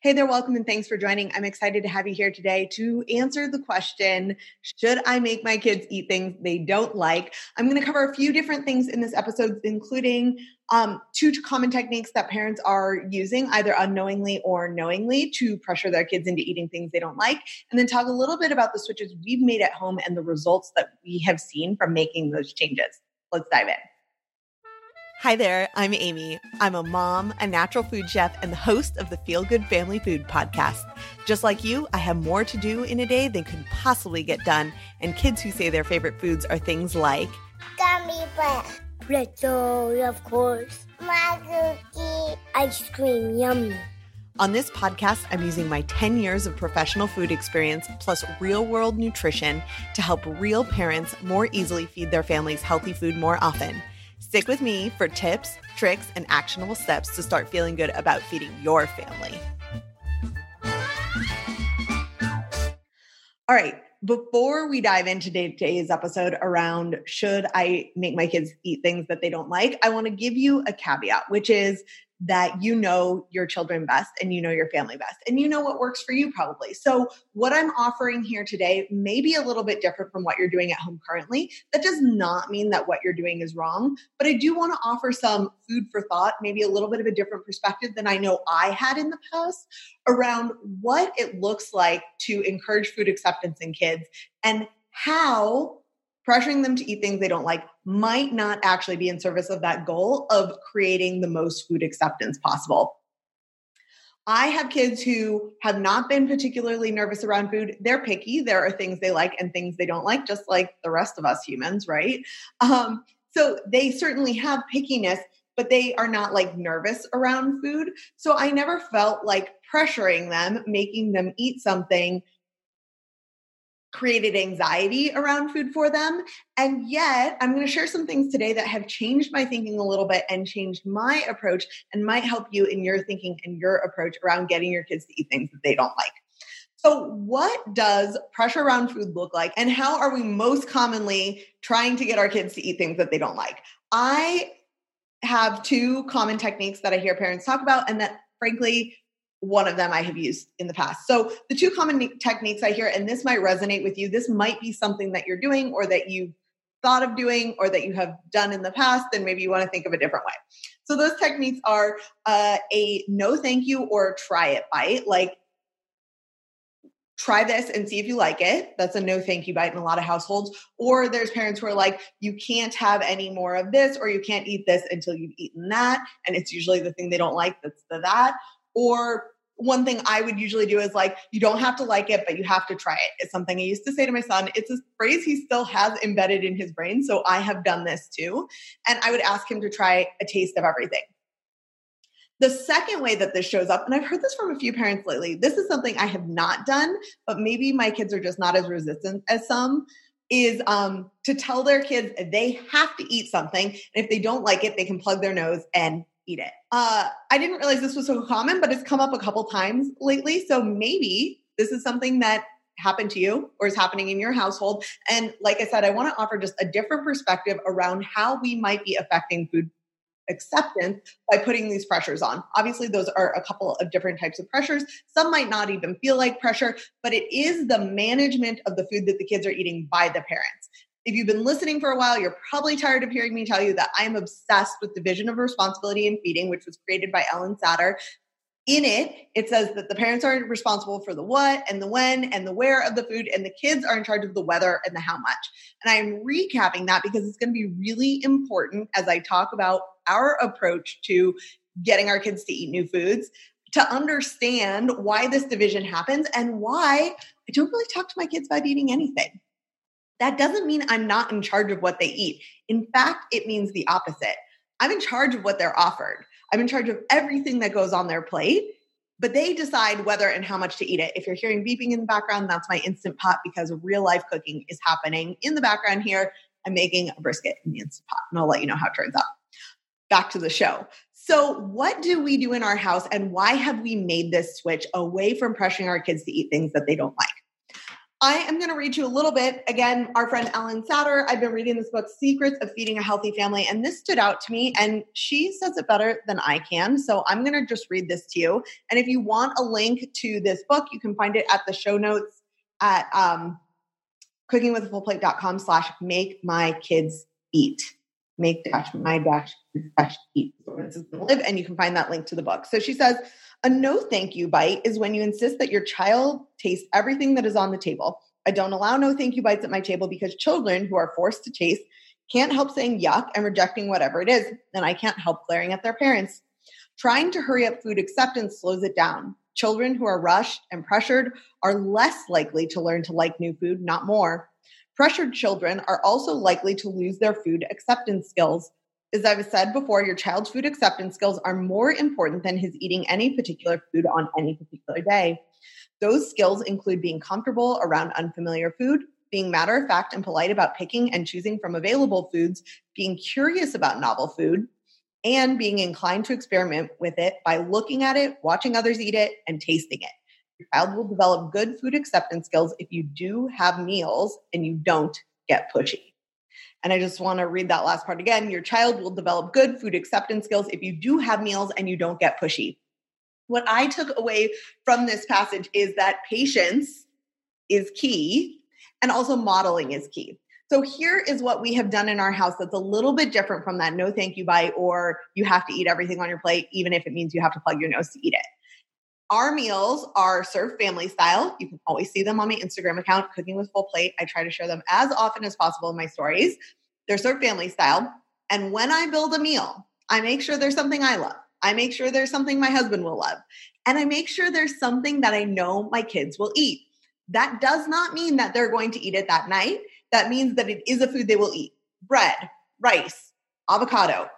Hey there, welcome and thanks for joining. I'm excited to have you here today to answer the question Should I make my kids eat things they don't like? I'm going to cover a few different things in this episode, including um, two common techniques that parents are using, either unknowingly or knowingly, to pressure their kids into eating things they don't like. And then talk a little bit about the switches we've made at home and the results that we have seen from making those changes. Let's dive in. Hi there, I'm Amy. I'm a mom, a natural food chef, and the host of the Feel Good Family Food podcast. Just like you, I have more to do in a day than could possibly get done, and kids who say their favorite foods are things like gummy bear, pretzel, of course, my cookie, ice cream, yummy. On this podcast, I'm using my 10 years of professional food experience plus real world nutrition to help real parents more easily feed their families healthy food more often. Stick with me for tips, tricks, and actionable steps to start feeling good about feeding your family. All right. Before we dive into today's episode around should I make my kids eat things that they don't like, I want to give you a caveat, which is that you know your children best and you know your family best and you know what works for you probably. So, what I'm offering here today may be a little bit different from what you're doing at home currently. That does not mean that what you're doing is wrong, but I do want to offer some food for thought, maybe a little bit of a different perspective than I know I had in the past around what it looks like to encourage food acceptance in kids and how pressuring them to eat things they don't like might not actually be in service of that goal of creating the most food acceptance possible. I have kids who have not been particularly nervous around food. They're picky. There are things they like and things they don't like, just like the rest of us humans, right? Um, so they certainly have pickiness, but they are not like nervous around food. So I never felt like pressuring them, making them eat something created anxiety around food for them. And yet, I'm going to share some things today that have changed my thinking a little bit and changed my approach and might help you in your thinking and your approach around getting your kids to eat things that they don't like. So, what does pressure around food look like, and how are we most commonly trying to get our kids to eat things that they don't like? I have two common techniques that I hear parents talk about, and that frankly one of them I have used in the past. So, the two common techniques I hear, and this might resonate with you, this might be something that you're doing or that you've thought of doing or that you have done in the past, then maybe you want to think of a different way. So, those techniques are uh, a no thank you or try it bite. Like, try this and see if you like it. That's a no thank you bite in a lot of households. Or there's parents who are like, you can't have any more of this or you can't eat this until you've eaten that. And it's usually the thing they don't like that's the that. Or one thing I would usually do is like, you don't have to like it, but you have to try it. It's something I used to say to my son. It's a phrase he still has embedded in his brain. So I have done this too. And I would ask him to try a taste of everything. The second way that this shows up, and I've heard this from a few parents lately, this is something I have not done, but maybe my kids are just not as resistant as some, is um, to tell their kids they have to eat something. And if they don't like it, they can plug their nose and eat it. Uh, I didn't realize this was so common, but it's come up a couple times lately. So maybe this is something that happened to you or is happening in your household. And like I said, I want to offer just a different perspective around how we might be affecting food acceptance by putting these pressures on. Obviously, those are a couple of different types of pressures. Some might not even feel like pressure, but it is the management of the food that the kids are eating by the parents. If you've been listening for a while, you're probably tired of hearing me tell you that I am obsessed with the division of responsibility in feeding, which was created by Ellyn Satter. In it, it says that the parents are responsible for the what and the when and the where of the food, and the kids are in charge of the whether and the how much. And I'm recapping that because it's going to be really important as I talk about our approach to getting our kids to eat new foods to understand why this division happens and why I don't really talk to my kids about eating anything. That doesn't mean I'm not in charge of what they eat. In fact, it means the opposite. I'm in charge of what they're offered. I'm in charge of everything that goes on their plate, but they decide whether and how much to eat it. If you're hearing beeping in the background, that's my instant pot because real life cooking is happening in the background here. I'm making a brisket in the instant pot, and I'll let you know how it turns out. Back to the show. So, what do we do in our house, and why have we made this switch away from pressuring our kids to eat things that they don't like? I am going to read you a little bit. Again, our friend Ellyn Satter, I've been reading this book, Secrets of Feeding a Healthy Family, and this stood out to me, and she says it better than I can. So I'm going to just read this to you. And if you want a link to this book, you can find it at the show notes at um, cookingwithafullplate.com slash make my kids eat. Make dash my dash Live, and you can find that link to the book. So she says, a no thank you bite is when you insist that your child taste everything that is on the table. I don't allow no thank you bites at my table because children who are forced to taste can't help saying yuck and rejecting whatever it is, and I can't help glaring at their parents. Trying to hurry up food acceptance slows it down. Children who are rushed and pressured are less likely to learn to like new food, not more. Pressured children are also likely to lose their food acceptance skills. As I've said before, your child's food acceptance skills are more important than his eating any particular food on any particular day. Those skills include being comfortable around unfamiliar food, being matter of fact and polite about picking and choosing from available foods, being curious about novel food, and being inclined to experiment with it by looking at it, watching others eat it, and tasting it. Your child will develop good food acceptance skills if you do have meals and you don't get pushy. And I just want to read that last part again. Your child will develop good food acceptance skills if you do have meals and you don't get pushy. What I took away from this passage is that patience is key and also modeling is key. So here is what we have done in our house that's a little bit different from that no thank you bite or you have to eat everything on your plate, even if it means you have to plug your nose to eat it. Our meals are served family style. You can always see them on my Instagram account, Cooking with Full Plate. I try to share them as often as possible in my stories. They're served family style. And when I build a meal, I make sure there's something I love. I make sure there's something my husband will love. And I make sure there's something that I know my kids will eat. That does not mean that they're going to eat it that night. That means that it is a food they will eat bread, rice, avocado,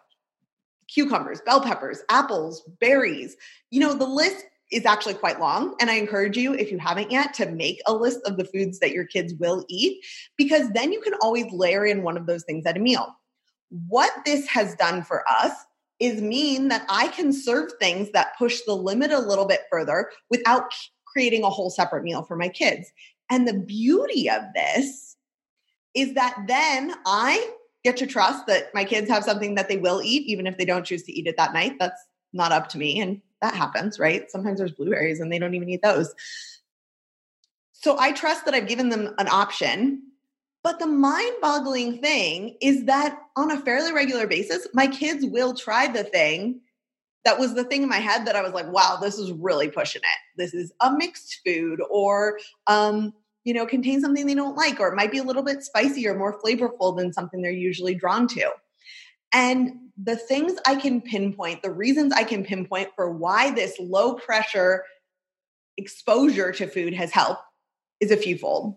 cucumbers, bell peppers, apples, berries. You know, the list is actually quite long. And I encourage you, if you haven't yet, to make a list of the foods that your kids will eat, because then you can always layer in one of those things at a meal. What this has done for us is mean that I can serve things that push the limit a little bit further without creating a whole separate meal for my kids. And the beauty of this is that then I get to trust that my kids have something that they will eat, even if they don't choose to eat it that night. That's not up to me. And that happens, right? Sometimes there's blueberries and they don't even eat those. So I trust that I've given them an option. But the mind boggling thing is that on a fairly regular basis, my kids will try the thing that was the thing in my head that I was like, wow, this is really pushing it. This is a mixed food or, um, you know, contains something they don't like, or it might be a little bit spicy or more flavorful than something they're usually drawn to. And the things I can pinpoint, the reasons I can pinpoint for why this low pressure exposure to food has helped is a few fold.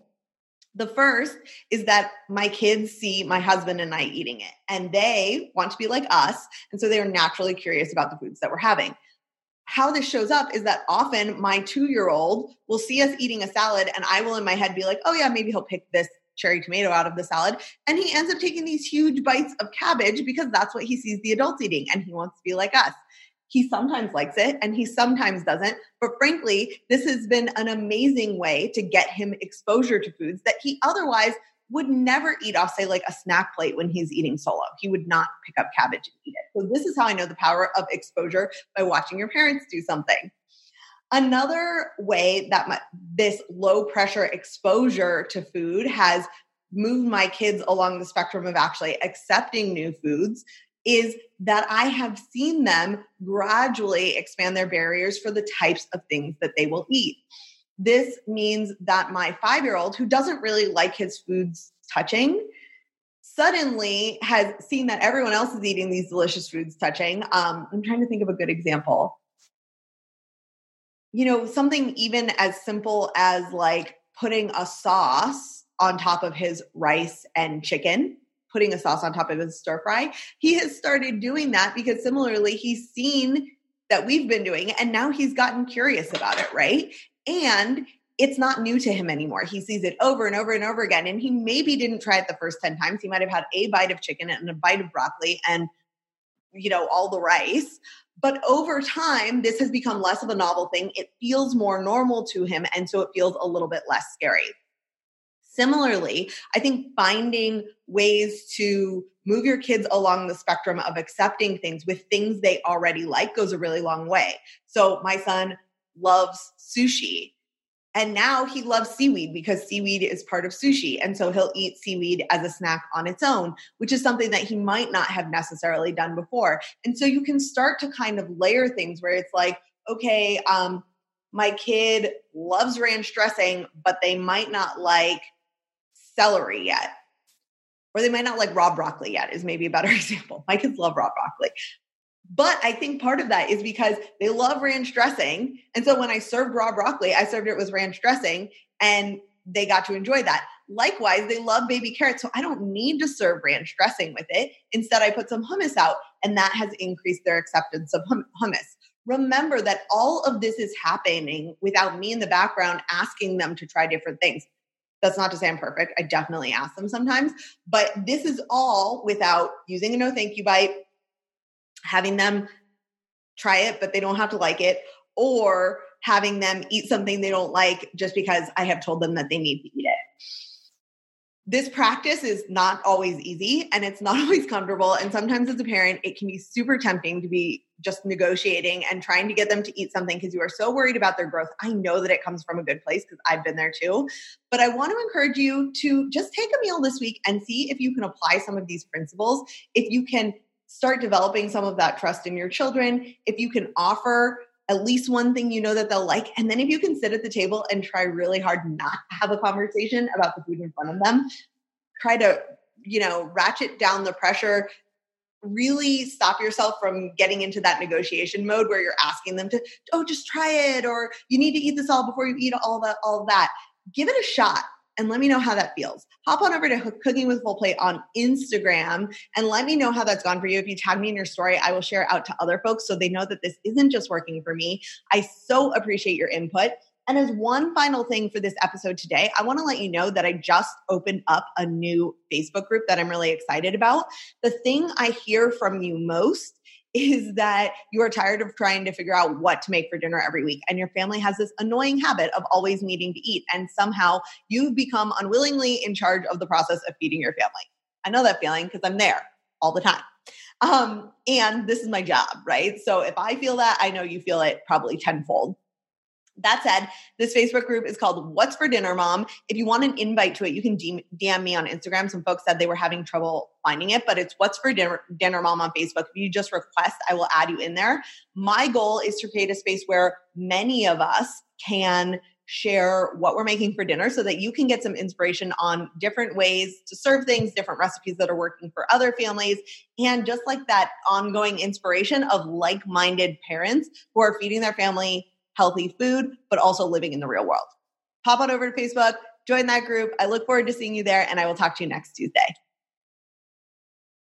The first is that my kids see my husband and I eating it, and they want to be like us. And so they are naturally curious about the foods that we're having. How this shows up is that often my two year old will see us eating a salad, and I will in my head be like, oh, yeah, maybe he'll pick this cherry tomato out of the salad. And he ends up taking these huge bites of cabbage because that's what he sees the adults eating and he wants to be like us. He sometimes likes it and he sometimes doesn't. But frankly, this has been an amazing way to get him exposure to foods that he otherwise would never eat off, say, like a snack plate when he's eating solo. He would not pick up cabbage and eat it. So, this is how I know the power of exposure by watching your parents do something. Another way that my, this low pressure exposure to food has moved my kids along the spectrum of actually accepting new foods is that I have seen them gradually expand their barriers for the types of things that they will eat. This means that my five year old, who doesn't really like his foods touching, suddenly has seen that everyone else is eating these delicious foods touching. Um, I'm trying to think of a good example you know, something even as simple as like putting a sauce on top of his rice and chicken, putting a sauce on top of his stir fry. He has started doing that because similarly, he's seen that we've been doing it and now he's gotten curious about it, right? And it's not new to him anymore. He sees it over and over and over again. And he maybe didn't try it the first 10 times. He might have had a bite of chicken and a bite of broccoli and, you know, all the rice. But over time, this has become less of a novel thing. It feels more normal to him. And so it feels a little bit less scary. Similarly, I think finding ways to move your kids along the spectrum of accepting things with things they already like goes a really long way. So, my son loves sushi. And now he loves seaweed because seaweed is part of sushi. And so he'll eat seaweed as a snack on its own, which is something that he might not have necessarily done before. And so you can start to kind of layer things where it's like, okay, um, my kid loves ranch dressing, but they might not like celery yet. Or they might not like raw broccoli yet, is maybe a better example. My kids love raw broccoli. But I think part of that is because they love ranch dressing. And so when I served raw broccoli, I served it with ranch dressing and they got to enjoy that. Likewise, they love baby carrots. So I don't need to serve ranch dressing with it. Instead, I put some hummus out, and that has increased their acceptance of hum- hummus. Remember that all of this is happening without me in the background asking them to try different things. That's not to say I'm perfect. I definitely ask them sometimes, but this is all without using a no thank you bite, having them try it, but they don't have to like it, or having them eat something they don't like just because I have told them that they need to eat it. This practice is not always easy and it's not always comfortable. And sometimes, as a parent, it can be super tempting to be just negotiating and trying to get them to eat something because you are so worried about their growth. I know that it comes from a good place because I've been there too. But I want to encourage you to just take a meal this week and see if you can apply some of these principles. If you can start developing some of that trust in your children, if you can offer at least one thing you know that they'll like. And then if you can sit at the table and try really hard not to have a conversation about the food in front of them, try to, you know, ratchet down the pressure, really stop yourself from getting into that negotiation mode where you're asking them to, oh, just try it, or you need to eat this all before you eat all that, all that. Give it a shot and let me know how that feels. Hop on over to Cooking with Full Plate on Instagram and let me know how that's gone for you. If you tag me in your story, I will share it out to other folks so they know that this isn't just working for me. I so appreciate your input. And as one final thing for this episode today, I want to let you know that I just opened up a new Facebook group that I'm really excited about. The thing I hear from you most is that you are tired of trying to figure out what to make for dinner every week. And your family has this annoying habit of always needing to eat. And somehow you've become unwillingly in charge of the process of feeding your family. I know that feeling because I'm there all the time. Um, and this is my job, right? So if I feel that, I know you feel it probably tenfold. That said, this Facebook group is called What's for Dinner Mom. If you want an invite to it, you can DM me on Instagram. Some folks said they were having trouble finding it, but it's What's for Dinner, Dinner Mom on Facebook. If you just request, I will add you in there. My goal is to create a space where many of us can share what we're making for dinner so that you can get some inspiration on different ways to serve things, different recipes that are working for other families, and just like that ongoing inspiration of like minded parents who are feeding their family healthy food, but also living in the real world. Pop on over to Facebook, join that group. I look forward to seeing you there, and I will talk to you next Tuesday.